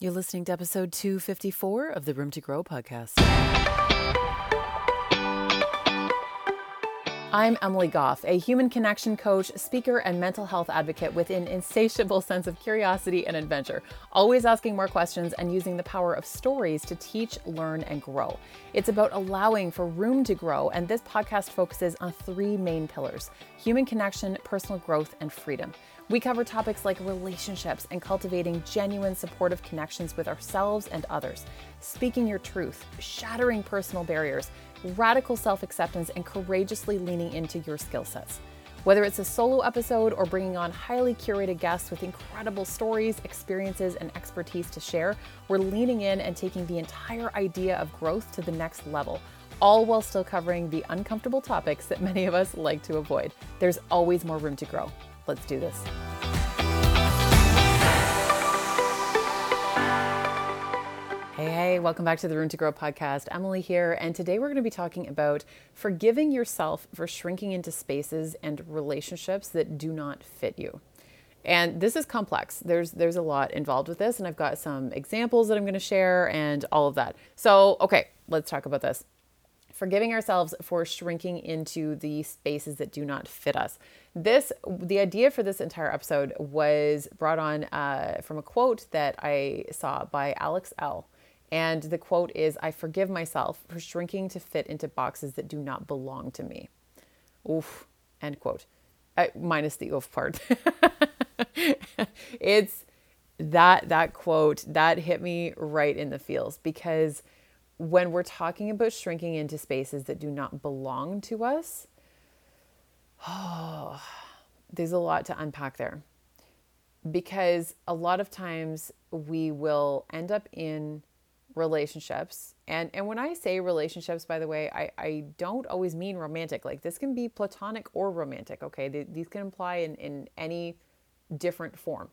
You're listening to episode 254 of the Room to Grow podcast. I'm Emily Goff, a human connection coach, speaker, and mental health advocate with an insatiable sense of curiosity and adventure, always asking more questions and using the power of stories to teach, learn, and grow. It's about allowing for room to grow, and this podcast focuses on three main pillars human connection, personal growth, and freedom. We cover topics like relationships and cultivating genuine supportive connections with ourselves and others, speaking your truth, shattering personal barriers, radical self acceptance, and courageously leaning into your skill sets. Whether it's a solo episode or bringing on highly curated guests with incredible stories, experiences, and expertise to share, we're leaning in and taking the entire idea of growth to the next level, all while still covering the uncomfortable topics that many of us like to avoid. There's always more room to grow. Let's do this. Hey, hey, welcome back to the Room to Grow podcast. Emily here, and today we're going to be talking about forgiving yourself for shrinking into spaces and relationships that do not fit you. And this is complex. There's there's a lot involved with this, and I've got some examples that I'm going to share and all of that. So, okay, let's talk about this forgiving ourselves for shrinking into the spaces that do not fit us. This, the idea for this entire episode was brought on uh, from a quote that I saw by Alex Elle. And the quote is I forgive myself for shrinking to fit into boxes that do not belong to me. Oof, end quote. Uh, minus the oof part. it's that that quote that hit me right in the feels because when we're talking about shrinking into spaces that do not belong to us, oh, there's a lot to unpack there. Because a lot of times we will end up in relationships. And, and when I say relationships, by the way, I, I don't always mean romantic. Like this can be platonic or romantic, okay? These can apply in, in any different form.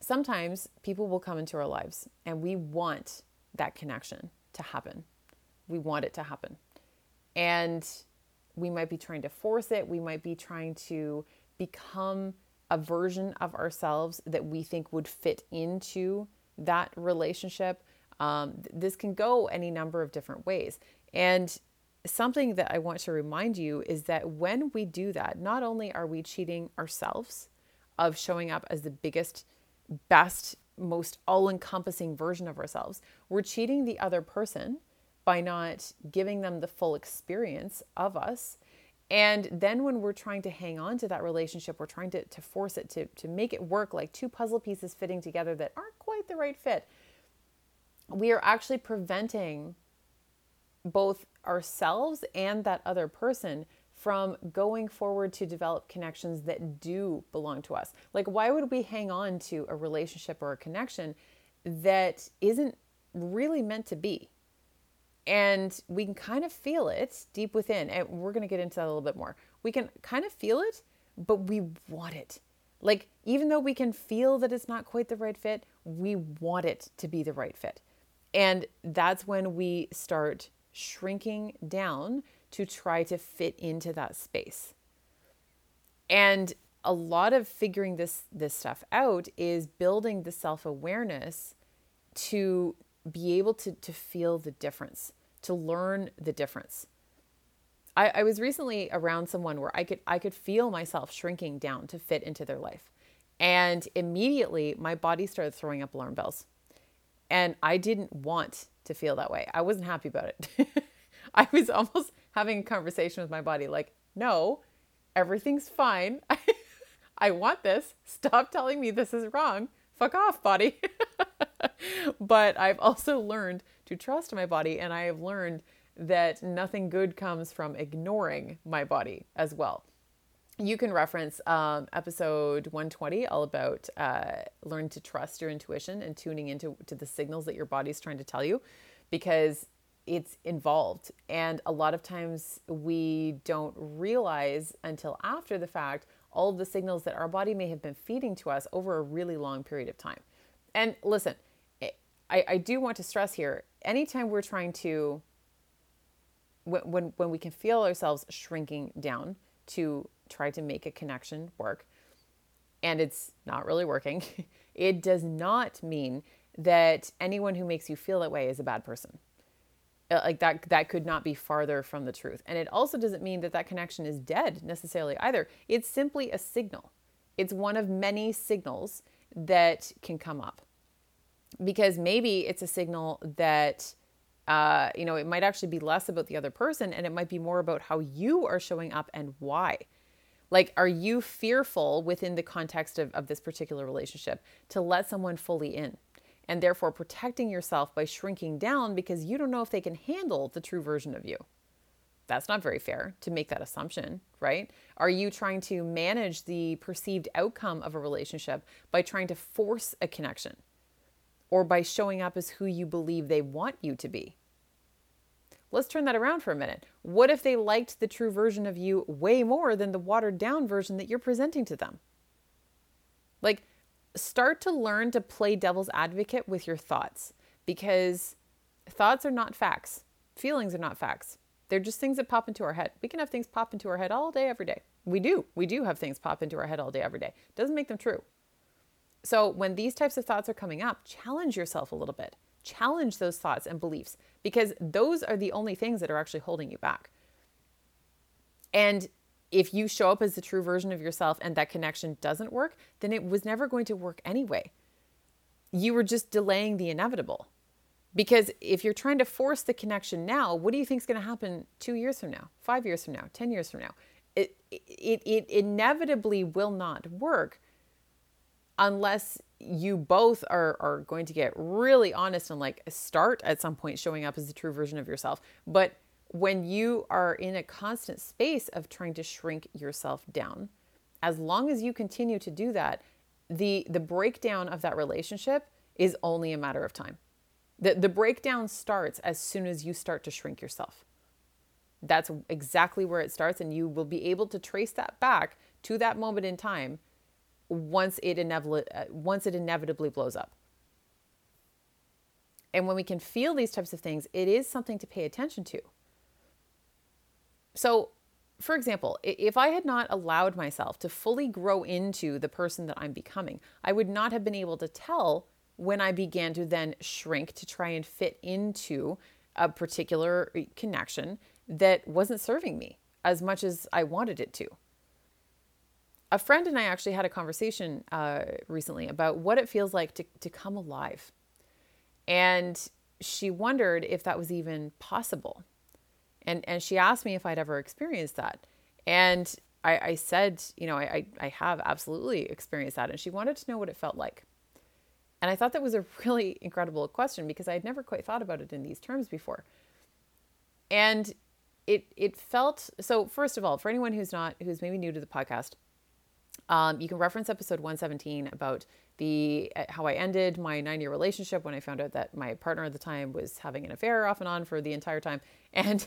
Sometimes people will come into our lives and we want that connection to happen. We want it to happen. And we might be trying to force it. We might be trying to become a version of ourselves that we think would fit into that relationship. Um, this can go any number of different ways. And something that I want to remind you is that when we do that, not only are we cheating ourselves of showing up as the biggest, best most all encompassing version of ourselves. We're cheating the other person by not giving them the full experience of us. And then when we're trying to hang on to that relationship, we're trying to, to force it to, to make it work like two puzzle pieces fitting together that aren't quite the right fit. We are actually preventing both ourselves and that other person from going forward to develop connections that do belong to us. Like, why would we hang on to a relationship or a connection that isn't really meant to be? And we can kind of feel it deep within. And we're going to get into that a little bit more. We can kind of feel it, but we want it. Like, even though we can feel that it's not quite the right fit, we want it to be the right fit. And that's when we start shrinking down to try to fit into that space. And a lot of figuring this this stuff out is building the self-awareness to be able to to feel the difference, to learn the difference. I, I was recently around someone where I could I could feel myself shrinking down to fit into their life. And immediately my body started throwing up alarm bells. And I didn't want to feel that way. I wasn't happy about it. I was almost having a conversation with my body like, no, everything's fine. I want this. Stop telling me this is wrong. Fuck off, body. but I've also learned to trust my body, and I have learned that nothing good comes from ignoring my body as well. You can reference um, episode 120 all about uh, learn to trust your intuition and tuning into to the signals that your body's trying to tell you because it's involved. And a lot of times we don't realize until after the fact all of the signals that our body may have been feeding to us over a really long period of time. And listen, I, I do want to stress here anytime we're trying to, when, when, when we can feel ourselves shrinking down to try to make a connection work and it's not really working, It does not mean that anyone who makes you feel that way is a bad person. Uh, like that that could not be farther from the truth. And it also doesn't mean that that connection is dead necessarily either. It's simply a signal. It's one of many signals that can come up. Because maybe it's a signal that uh, you know, it might actually be less about the other person and it might be more about how you are showing up and why. Like, are you fearful within the context of, of this particular relationship to let someone fully in? And therefore, protecting yourself by shrinking down because you don't know if they can handle the true version of you. That's not very fair to make that assumption, right? Are you trying to manage the perceived outcome of a relationship by trying to force a connection or by showing up as who you believe they want you to be? Let's turn that around for a minute. What if they liked the true version of you way more than the watered down version that you're presenting to them? Like, start to learn to play devil's advocate with your thoughts because thoughts are not facts, feelings are not facts. They're just things that pop into our head. We can have things pop into our head all day, every day. We do. We do have things pop into our head all day, every day. Doesn't make them true. So when these types of thoughts are coming up, challenge yourself a little bit. Challenge those thoughts and beliefs because those are the only things that are actually holding you back. And if you show up as the true version of yourself and that connection doesn't work, then it was never going to work anyway. You were just delaying the inevitable. Because if you're trying to force the connection now, what do you think is going to happen two years from now, five years from now, 10 years from now? It, it, it inevitably will not work unless you both are, are going to get really honest and like start at some point showing up as the true version of yourself. But when you are in a constant space of trying to shrink yourself down, as long as you continue to do that, the the breakdown of that relationship is only a matter of time. The the breakdown starts as soon as you start to shrink yourself. That's exactly where it starts and you will be able to trace that back to that moment in time once it inevitably uh, once it inevitably blows up. And when we can feel these types of things, it is something to pay attention to. So, for example, if I had not allowed myself to fully grow into the person that I'm becoming, I would not have been able to tell when I began to then shrink to try and fit into a particular uh, connection that wasn't serving me as much as I wanted it to a friend and I actually had a conversation uh, recently about what it feels like to, to come alive. And she wondered if that was even possible. And, and she asked me if I'd ever experienced that. And I, I said, you know, I, I have absolutely experienced that. And she wanted to know what it felt like. And I thought that was a really incredible question because I had never quite thought about it in these terms before. And it it felt so first of all, for anyone who's not who's maybe new to the podcast, um, you can reference episode 117 about the uh, how I ended my nine year relationship when I found out that my partner at the time was having an affair off and on for the entire time. And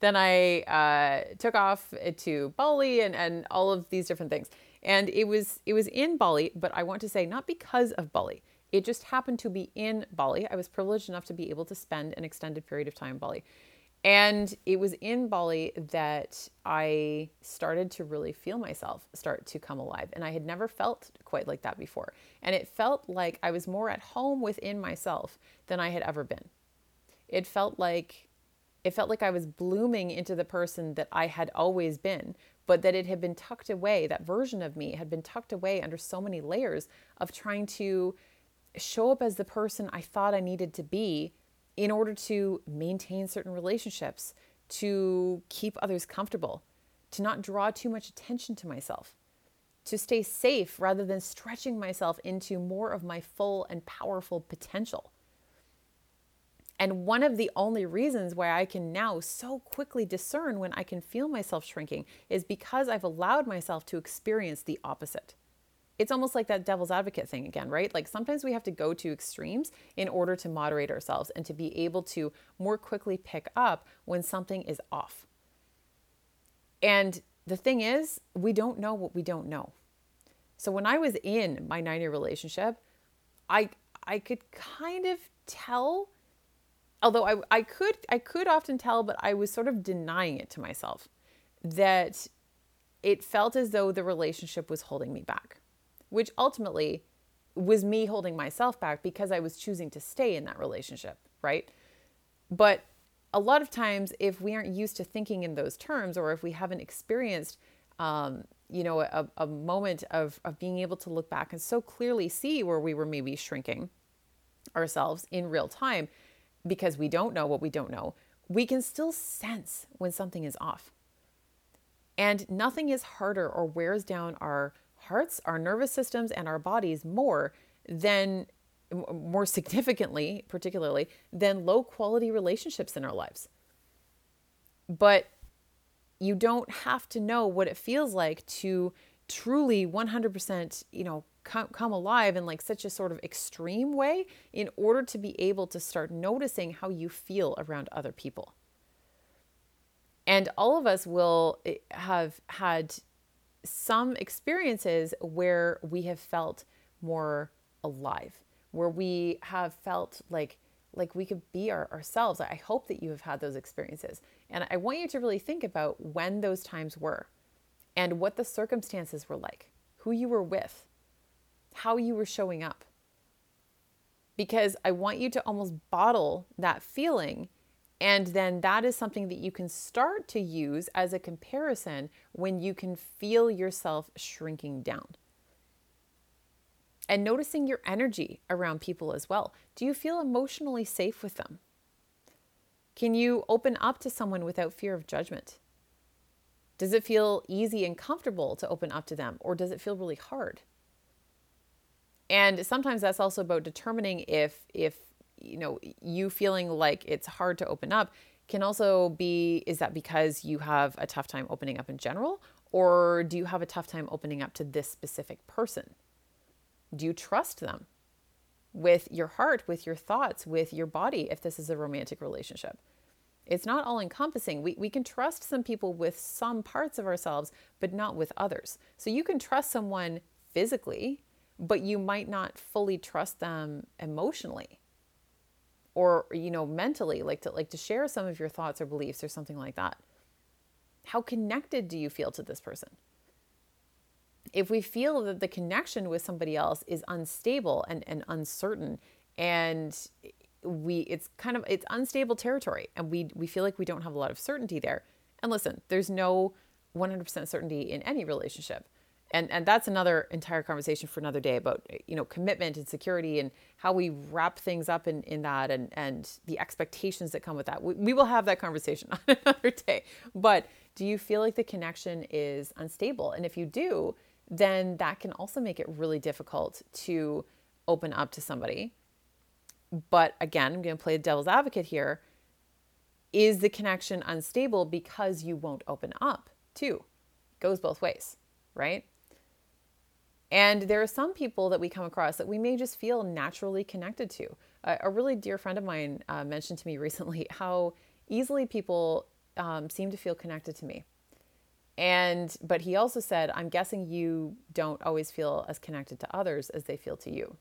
then I uh, took off to Bali and, and all of these different things. And it was it was in Bali, but I want to say not because of Bali. It just happened to be in Bali. I was privileged enough to be able to spend an extended period of time in Bali. And it was in Bali that I started to really feel myself start to come alive. And I had never felt quite like that before. And it felt like I was more at home within myself than I had ever been. It felt like it felt like I was blooming into the person that I had always been, but that it had been tucked away, that version of me had been tucked away under so many layers of trying to show up as the person I thought I needed to be in order to maintain certain relationships, to keep others comfortable, to not draw too much attention to myself, to stay safe rather than stretching myself into more of my full and powerful potential. And one of the only reasons why I can now so quickly discern when I can feel myself shrinking is because I've allowed myself to experience the opposite it's almost like that devil's advocate thing again, right? Like sometimes we have to go to extremes in order to moderate ourselves and to be able to more quickly pick up when something is off. And the thing is, we don't know what we don't know. So when I was in my 9-year relationship, I I could kind of tell although I, I could I could often tell, but I was sort of denying it to myself that it felt as though the relationship was holding me back which ultimately was me holding myself back because I was choosing to stay in that relationship, right? But a lot of times, if we aren't used to thinking in those terms, or if we haven't experienced, um, you know, a, a moment of, of being able to look back and so clearly see where we were maybe shrinking ourselves in real time because we don't know what we don't know, we can still sense when something is off. And nothing is harder or wears down our hearts, our nervous systems, and our bodies more than more significantly, particularly, than low quality relationships in our lives. But you don't have to know what it feels like to truly 100%, you know, come, come alive in like such a sort of extreme way in order to be able to start noticing how you feel around other people. And all of us will eh, have had some experiences where we have felt more alive, where we have felt like like we could be our, ourselves. I hope that you have had those experiences. And I want you to really think about when those times were and what the circumstances were like, who you were with, how you were showing up. Because I want you to almost bottle that feeling and then that is something that you can start to use as a comparison when you can feel yourself shrinking down. And noticing your energy around people as well. Do you feel emotionally safe with them? Can you open up to someone without fear of judgment? Does it feel easy and comfortable to open up to them, or does it feel really hard? And sometimes that's also about determining if if you know, you feeling like it's hard to open up can also be is that because you have a tough time opening up in general? Or do you have a tough time opening up to this specific person? Do you trust them with your heart, with your thoughts, with your body if this is a romantic relationship? It's not all encompassing. We, we can trust some people with some parts of ourselves, but not with others. So you can trust someone physically, but you might not fully trust them emotionally or you know mentally like to like to share some of your thoughts or beliefs or something like that. How connected do you feel to this person? If we feel that the connection with somebody else is unstable and, and uncertain and we it's kind of it's unstable territory and we we feel like we don't have a lot of certainty there. And listen there's no 100% certainty in any relationship and and that's another entire conversation for another day about you know commitment and security and how we wrap things up in in that and and the expectations that come with that. We, we will have that conversation on another day. But do you feel like the connection is unstable? And if you do then that can also make it really difficult to open up to somebody. But again i'm going to play the devil's advocate here. Is the connection unstable because you won't open up? Too It goes both ways right and there are some people that we come across that we may just feel naturally connected to. a really dear friend of mine uh, mentioned to me recently how easily people um, seem to feel connected to me. And, but he also said, I'm guessing you don't always feel as connected to others as they feel to you.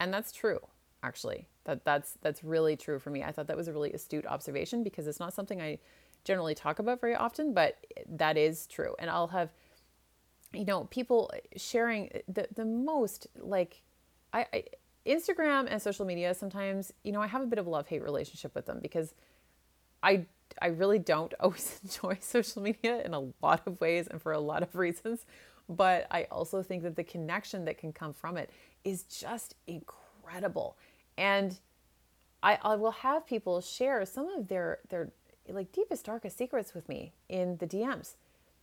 And that's true, actually. That, that's, that's really true for me. I thought that was a really astute observation because it's not something I generally talk about very often, but that is true. And I'll have you know, people sharing eh, the, the most like I, I Instagram and social media sometimes, you know, I have a bit of a love hate relationship with them because I I really don't always enjoy social media in a lot of ways and for a lot of reasons. But I also think that the connection that can come from it is just incredible. And I, I will have people share some of their their like deepest, darkest secrets with me in the DMs.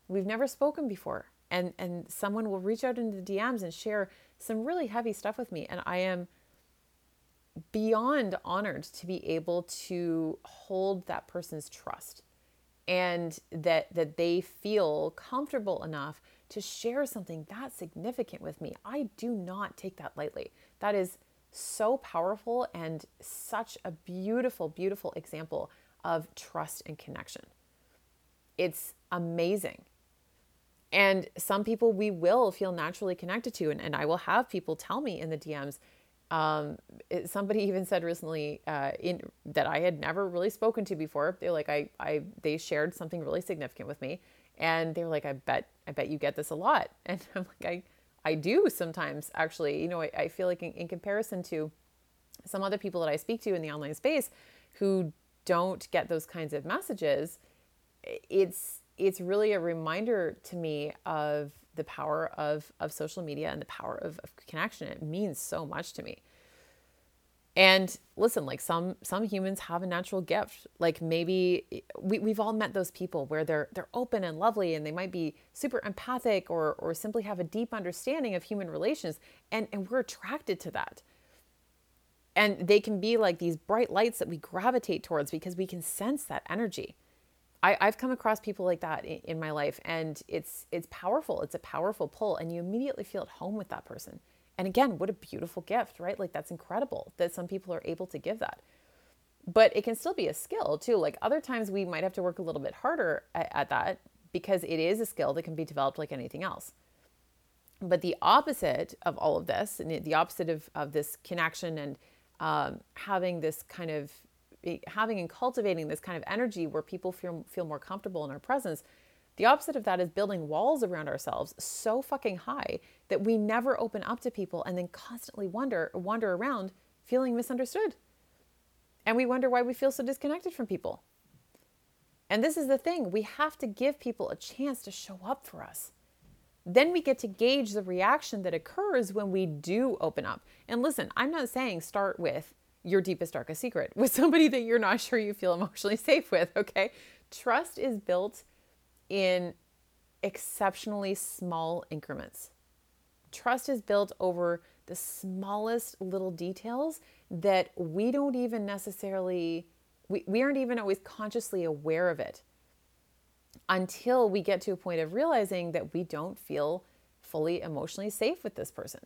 We've never spoken before and and someone will reach out into the DMs and share some really heavy stuff with me and I am beyond honored to be able to hold that person's trust and that that they feel comfortable enough to share something that significant with me. I do not take that lightly. That is so powerful and such a beautiful beautiful example of trust and connection. It's amazing and some people we will feel naturally connected to. And, and I will have people tell me in the DMs. Um, it, somebody even said recently uh, in that I had never really spoken to before. They're like, I, I, they shared something really significant with me, and they were like, I bet, I bet you get this a lot. And I'm like, I, I do sometimes actually. You know, I, I feel like in, in comparison to some other people that I speak to in the online space who don't get those kinds of messages, it's it's really a reminder to me of the power of of social media and the power of, of connection. It means so much to me. And listen, like some some humans have a natural gift. Like maybe we, we've all met those people where they're they're open and lovely and they might be super empathic or or simply have a deep understanding of human relations and, and we're attracted to that. And they can be like these bright lights that we gravitate towards because we can sense that energy. I, I've come across people like that in, in my life and it's it's powerful. It's a powerful pull and you immediately feel at home with that person and again, what a beautiful gift, right? Like that's incredible that some people are able to give that. But it can still be a skill too. Like other times we might have to work a little bit harder at, at that because it is a skill that can be developed like anything else. But the opposite of all of this, and the opposite of, of this connection and um, having this kind of having and cultivating this kind of energy where people feel feel more comfortable in our presence the opposite of that is building walls around ourselves so fucking high that we never open up to people and then constantly wonder wander around feeling misunderstood. And we wonder why we feel so disconnected from people. And this is the thing, we have to give people a chance to show up for us. Then we get to gauge the reaction that occurs when we do open up. And listen, I'm not saying start with your deepest, darkest secret with somebody that you're not sure you feel emotionally safe with, okay? Trust is built in exceptionally small increments. Trust is built over the smallest little details that we don't even necessarily, we, we aren't even always consciously aware of it until we get to a point of realizing that we don't feel fully emotionally safe with this person.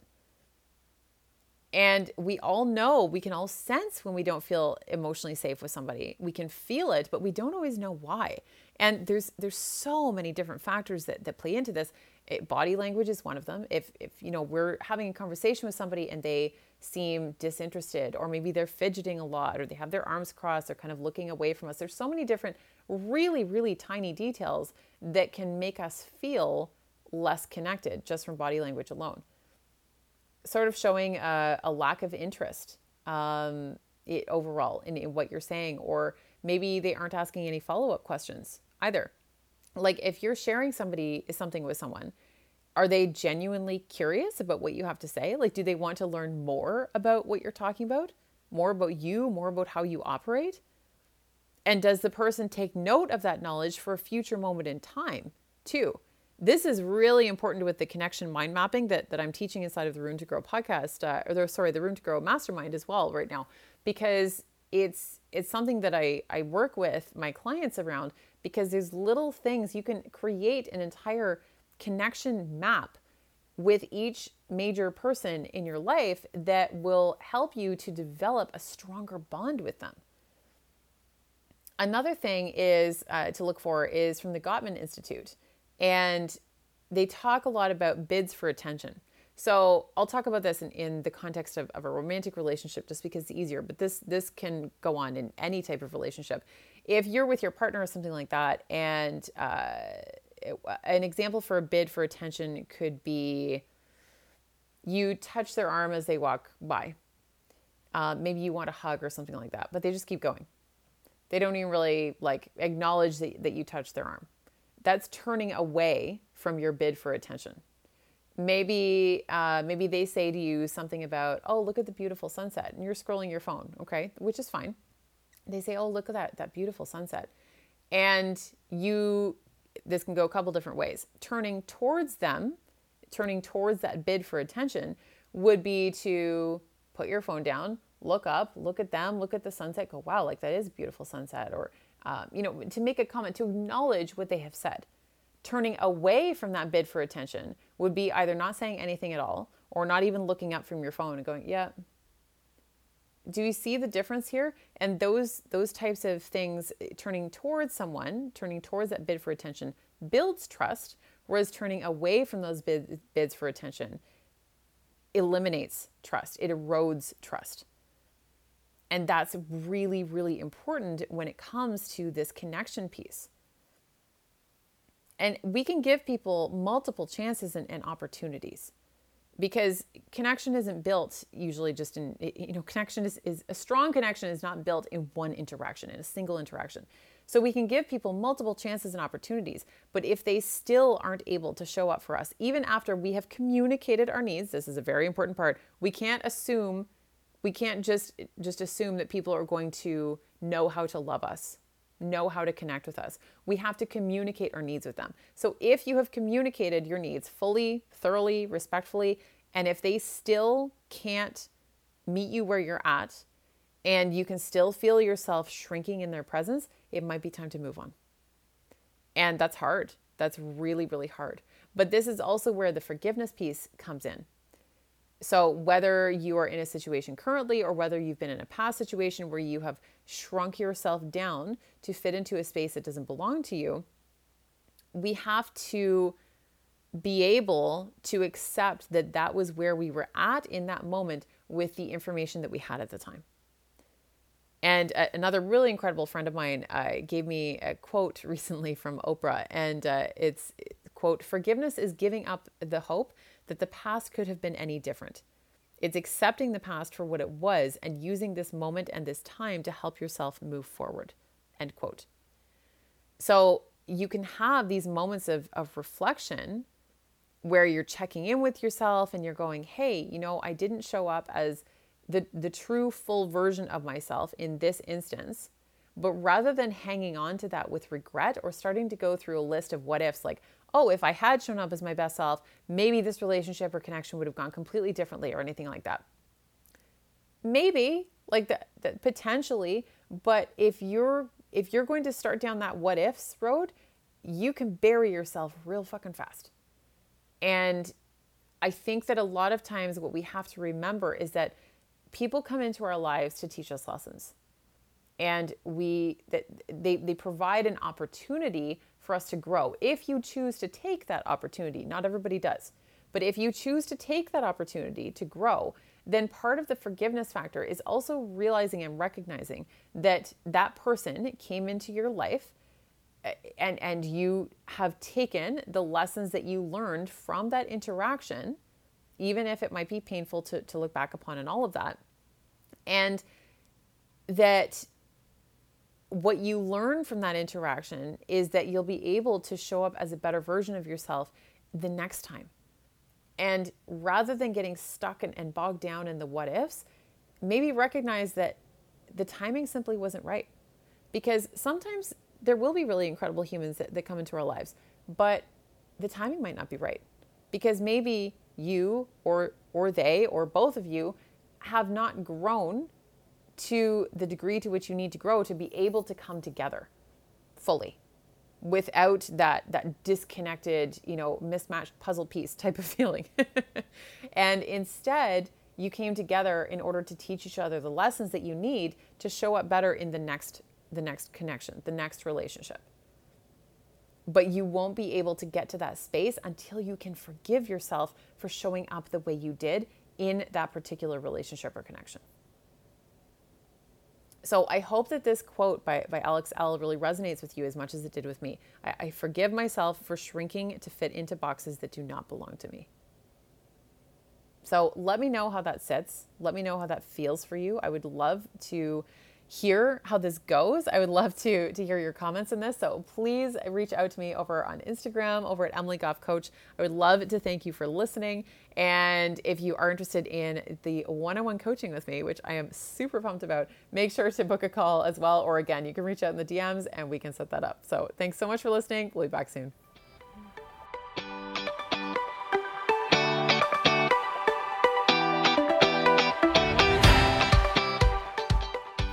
And we all know, we can all sense when we don't feel emotionally safe with somebody. We can feel it, but we don't always know why. And there's there's so many different factors that, that play into this. It, body language is one of them. If if you know we're having a conversation with somebody and they seem disinterested, or maybe they're fidgeting a lot, or they have their arms crossed, they're kind of looking away from us. There's so many different, really, really tiny details that can make us feel less connected just from body language alone sort of showing a, a lack of interest um, it, overall in, in what you're saying, or maybe they aren't asking any follow up questions either. Like if you're sharing somebody something with someone, are they genuinely curious about what you have to say? Like, do they want to learn more about what you're talking about? More about you, more about how you operate? And does the person take note of that knowledge for a future moment in time, too? This is really important with the connection mind mapping that, that I'm teaching inside of the Room to Grow podcast, uh, or the, sorry, the Room to Grow mastermind as well right now, because it's it's something that I, I work with my clients around because there's little things you can create an entire connection map with each major person in your life that will help you to develop a stronger bond with them. Another thing is uh, to look for is from the Gottman Institute. And they talk a lot about bids for attention. So I'll talk about this in, in the context of, of, a romantic relationship just because it's easier, but this this can go on in any type of relationship. If you're with your partner or something like that, and uh, it, an example for a bid for attention could be you touch their arm as they walk by. Uh, maybe you want a hug or something like that, but they just keep going. They don't even really like acknowledge that, that you touched their arm that's turning away from your bid for attention. Maybe uh, maybe they say to you something about, "Oh, look at the beautiful sunset," and you're scrolling your phone, okay, which is fine. They say, "Oh, look at that that beautiful sunset," and you this can go a couple different ways. Turning towards them, turning towards that bid for attention, would be to put your phone down, look up, look at them, look at the sunset, go, "Wow, like that is beautiful sunset," or um, you know, to make a comment, to acknowledge what they have said. Turning away from that bid for attention would be either not saying anything at all or not even looking up from your phone and going, yeah. Do you see the difference here? And those those types of things, turning towards someone, turning towards that bid for attention, builds trust, whereas turning away from those bid, bids for attention eliminates trust. It erodes trust. And that's really, really important when it comes to this connection piece. And we can give people multiple chances and, and opportunities. because connection isn't built usually just in you know connection is, is a strong connection is not built in one interaction in a single interaction so we can give people multiple chances and opportunities. But if they still aren't able to show up for us, even after we have communicated our needs, this is a very important part. We can't assume, we can't just just assume that people are going to know how to love us, know how to connect with us. We have to communicate our needs with them. So if you have communicated your needs fully, thoroughly, respectfully, and if they still can't meet you where you're at, and you can still feel yourself shrinking in their presence, it might be time to move on. And that's hard. That's really, really hard. But this is also where the forgiveness piece comes in. So, whether you are in a situation currently or whether you've been in a past situation where you have shrunk yourself down to fit into a space that doesn't belong to you, we have to be able to accept that that was where we were at in that moment with the information that we had at the time. And uh, another really incredible friend of mine uh, gave me a quote recently from Oprah, and uh, it's quote: "Forgiveness is giving up the hope that the past could have been any different. It's accepting the past for what it was and using this moment and this time to help yourself move forward." End quote. So you can have these moments of of reflection where you're checking in with yourself and you're going, "Hey, you know, I didn't show up as." the, the true full version of myself in this instance. But rather than hanging on to that with regret or starting to go through a list of what ifs, like, oh, if I had shown up as my best self, maybe this relationship or connection would have gone completely differently or anything like that. Maybe, like that, potentially, but if you're if you're going to start down that what ifs road, you can bury yourself real fucking fast. And I think that a lot of times what we have to remember is that people come into our lives to teach us lessons and we that they, they provide an opportunity for us to grow if you choose to take that opportunity not everybody does but if you choose to take that opportunity to grow then part of the forgiveness factor is also realizing and recognizing that that person came into your life eh, and and you have taken the lessons that you learned from that interaction even if it might be painful to, to look back upon and all of that. And that what you learn from that interaction is that you'll be able to show up as a better version of yourself the next time. And rather than getting stuck and, and bogged down in the what ifs, maybe recognize that the timing simply wasn't right. Because sometimes there will be really incredible humans that, that come into our lives, but the timing might not be right. Because maybe you or or they or both of you have not grown to the degree to which you need to grow to be able to come together fully without that that disconnected you know mismatched puzzle piece type of feeling and instead you came together in order to teach each other the lessons that you need to show up better in the next the next connection the next relationship but you won't be able to get to that space until you can forgive yourself for showing up the way you did in that particular relationship or connection. So I hope that this quote by, by Alex Elle really resonates with you as much as it did with me. I, I forgive myself for shrinking to fit into boxes that do not belong to me. So let me know how that sits. Let me know how that feels for you. I would love to hear how this goes. I would love to to hear your comments on this. So please reach out to me over on Instagram, over at Emily Goff Coach. I would love to thank you for listening. And if you are interested in the one-on-one coaching with me, which I am super pumped about, make sure to book a call as well. Or again, you can reach out in the DMs and we can set that up. So thanks so much for listening. We'll be back soon.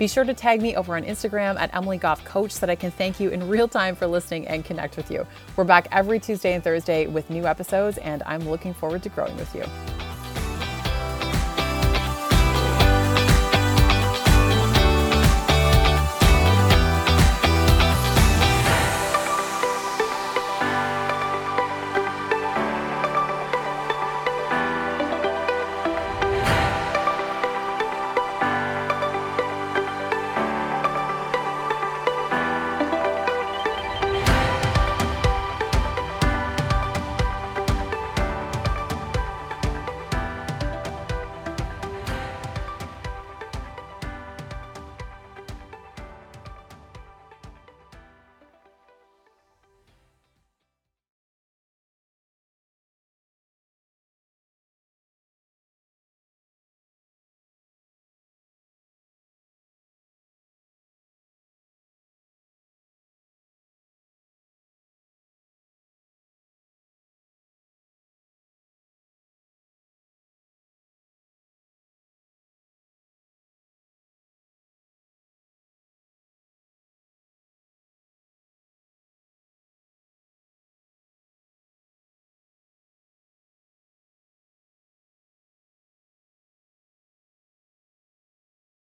Be sure to tag me over on Instagram at Emily Goff Coach so that I can thank you in real time for listening and connect with you. We're back every Tuesday and Thursday with new episodes, and I'm looking forward to growing with you.